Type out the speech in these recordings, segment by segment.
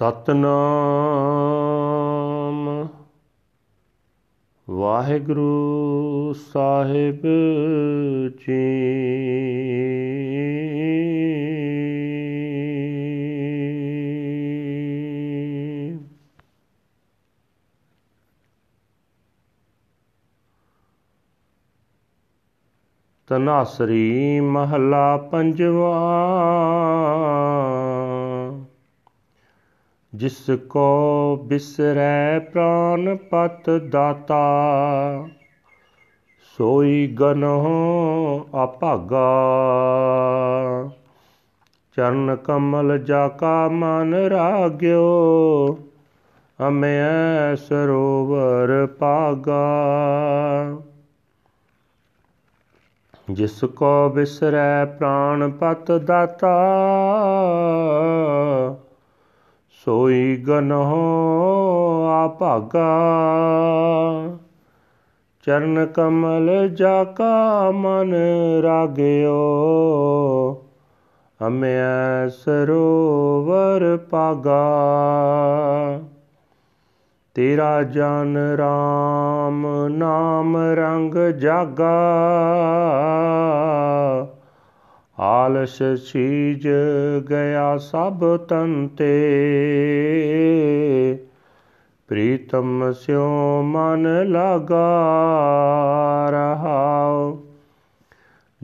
ਸਤਨਾਮ। ਵਾਹਿਗੁਰੂ ਸਾਹਿਬ ਜੀ। ਤਨਾਸਰੀ ਮਹਲਾ ਪੰਜਵਾ। ਜਿਸ ਕੋ ਬਿਸਰੈ ਪ੍ਰਾਨ ਪਤ ਦਾਤਾ, ਸੋਈ ਗਨਹੁ ਅਭਾਗਾ। ਚਰਨ ਕਮਲ ਜਾ ਕਾ ਮਨ ਰਾਗਿਓ ਅਮੈ ਸਰੋਵਰ ਪਾਗਾ ਜਿਸ ਕੋ ਬਿਸਰੈ ਪ੍ਰਾਨ ਪਤ ਦਾਤਾ ਸੋਈ ਗਨਹੁ ਆਭਾਗਾ ਚਰਨ ਕਮਲ ਜਾ ਕਾ ਮਨ ਰਾਗਿਓ। ਅਮਿਆ ਸਰੋਵਰ ਪਾਗਾ ਤੇਰਾ ਜਨ ਰਾਮ ਨਾਮ ਰੰਗ ਜਾਗਾ। ਆਲਸ ਛੀਜ ਗਿਆ ਸਭ ਤੰਤੇ ਪ੍ਰੀਤਮ ਸਿਉ ਮਨ ਲਗਾ ਰਹਾਉ।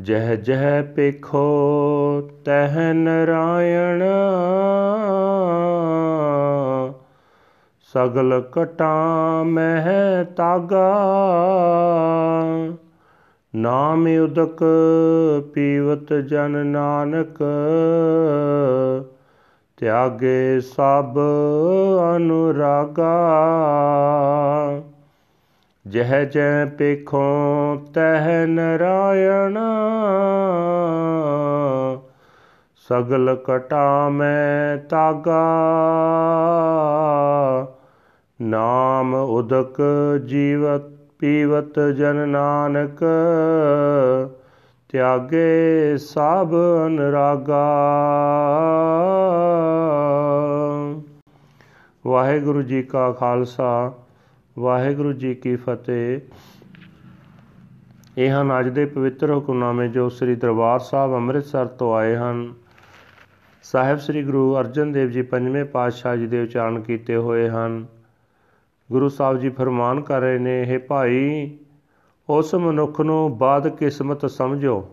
ਜਹ ਜਹ ਪੇਖੋ ਤਹ ਨਰਾਇਣ ਸਗਲ ਕਟਾ ਮਹਿ ਤਾਗਾ। ਨਾਮ ਉਦਕ ਪੀਵਤ ਜਨ ਨਾਨਕ, ਤਿਆਗੇ ਸਭ ਅਨੁਰਾਗਾ। ਜਹ ਜੈ ਪੇਖੋ ਤਹ ਨਰਾਇਣ, ਸਗਲ ਕਟਾ ਮੈਂ ਤਾਗਾ। ਨਾਮ ਉਦਕ ਜੀਵਤ ਪੀਵਤ ਜਨ ਨਾਨਕ, ਤਿਆਗੇ ਸਭ ਅਨਰਾਗਾ। ਵਾਹਿਗੁਰੂ ਜੀ ਕਾ ਖਾਲਸਾ, ਵਾਹਿਗੁਰੂ ਜੀ ਕੀ ਫਤਿਹ। ਇਹ ਹਨ ਅੱਜ ਦੇ ਪਵਿੱਤਰ ਹੁਕਮਨਾਮੇ ਜੋ ਸ੍ਰੀ ਦਰਬਾਰ ਸਾਹਿਬ ਅੰਮ੍ਰਿਤਸਰ ਤੋਂ ਆਏ ਹਨ। ਸਾਹਿਬ ਸ੍ਰੀ ਗੁਰੂ ਅਰਜਨ ਦੇਵ ਜੀ ਪੰਜਵੇਂ ਪਾਤਸ਼ਾਹ ਜੀ ਦੇ ਉਚਾਰਨ ਕੀਤੇ ਹੋਏ ਹਨ। ਗੁਰੂ ਸਾਹਿਬ ਜੀ ਫਰਮਾਨ ਕਰ ਰਹੇ ਨੇ ਇਹ ਭਾਈ, ਉਸ ਮਨੁੱਖ ਨੂੰ ਬਾਦ ਕਿਸਮਤ ਸਮਝੋ,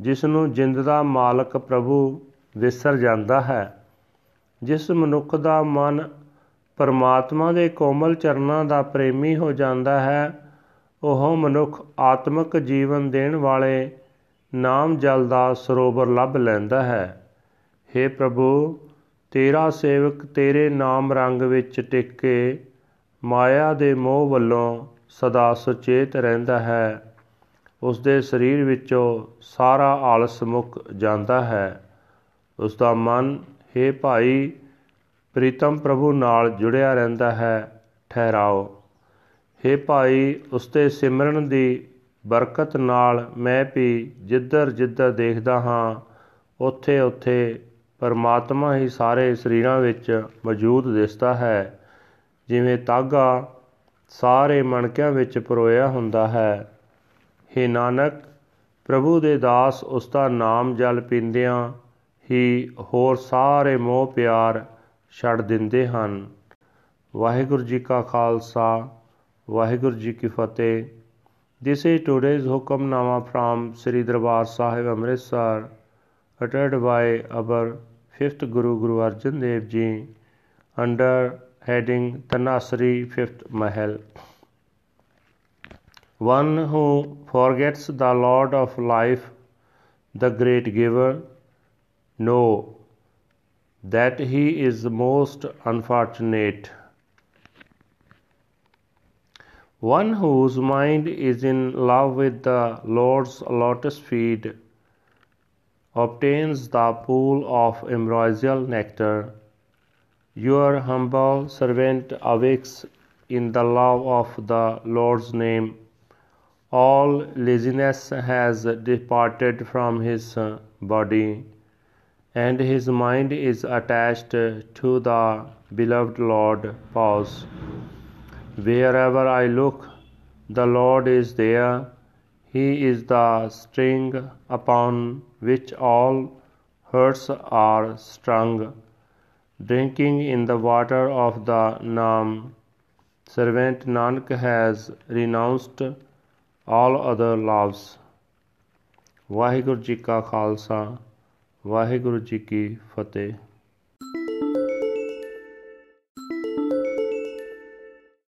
ਜਿਸ ਨੂੰ ਜਿੰਦ ਦਾ ਮਾਲਕ ਪ੍ਰਭੂ ਵਿਸਰ ਜਾਂਦਾ ਹੈ, ਜਿਸ ਮਨੁੱਖ ਦਾ ਮਨ ਪਰਮਾਤਮਾ ਦੇ ਕੋਮਲ ਚਰਨਾਂ ਦਾ ਪ੍ਰੇਮੀ ਹੋ ਜਾਂਦਾ ਹੈ, ਉਹ ਮਨੁੱਖ ਆਤਮਿਕ ਜੀਵਨ ਦੇਣ ਵਾਲੇ ਨਾਮ ਜਲ ਦਾ ਸਰੋਵਰ ਲੱਭ ਲੈਂਦਾ ਹੈ। हे ਪ੍ਰਭੂ, ਤੇਰਾ ਸੇਵਕ ਤੇਰੇ ਨਾਮ ਰੰਗ ਵਿੱਚ ਟਿਕ ਕੇ ਮਾਇਆ ਦੇ ਮੋਹ ਵੱਲੋਂ ਸਦਾ ਸੁਚੇਤ ਰਹਿੰਦਾ ਹੈ। ਉਸ ਦੇ ਸਰੀਰ ਵਿੱਚੋਂ ਸਾਰਾ ਆਲਸ ਮੁੱਕ ਜਾਂਦਾ ਹੈ। ਉਸ ਦਾ ਮਨ हे ਭਾਈ, ਪ੍ਰੀਤਮ ਪ੍ਰਭੂ ਨਾਲ ਜੁੜਿਆ ਰਹਿੰਦਾ ਹੈ, ਠਹਿਰਾਓ। हे ਭਾਈ ਉਸ ਦੇ ਸਿਮਰਨ ਦੀ ਬਰਕਤ ਨਾਲ ਮੈਂ ਵੀ ਜਿੱਧਰ ਜਿੱਧਰ ਦੇਖਦਾ ਹਾਂ, ਉੱਥੇ ਉੱਥੇ ਪਰਮਾਤਮਾ ਹੀ ਸਾਰੇ ਸਰੀਰਾਂ ਵਿੱਚ ਮੌਜੂਦ ਦਿਸਦਾ ਹੈ। ਜਿਵੇਂ ਤਾਗਾ ਸਾਰੇ ਮਣਕਿਆਂ ਵਿੱਚ ਪਰੋਇਆ ਹੁੰਦਾ ਹੈ हे ਨਾਨਕ ਪ੍ਰਭੂ ਦੇ ਦਾਸ ਉਸ ਦਾ ਨਾਮ ਜਲ ਪੀਂਦਿਆਂ ਹੀ ਹੋਰ ਸਾਰੇ ਮੋਹ ਪਿਆਰ ਛੱਡ ਦਿੰਦੇ ਹਨ ਵਾਹਿਗੁਰੂ ਜੀ ਕਾ ਖਾਲਸਾ ਵਾਹਿਗੁਰੂ ਜੀ ਕੀ ਫਤਿਹ This is today's Hukamnama from Sri Darbar Sahib Amritsar uttered by our fifth Guru Guru Arjan Dev Ji under heading Tanasri Fifth Mahal. One who forgets the Lord of life, the great giver, know that he is most unfortunate. One whose mind is in love with the Lord's lotus feet obtains the pool of ambrosial nectar. Your humble servant awakes in the love of the Lord's name. All laziness has departed from his body, and his mind is attached to the beloved Lord. Pause. Wherever I look, the Lord is there. He is the string upon which all hearts are strung Drinking in the water of the Naam, servant Nanak has renounced all other loves. Waheguru ji ਕਾ ਖਾਲਸਾ ਵਾਹਿਗੁਰੂ ਜੀ ਕੀ ਫਤਿਹ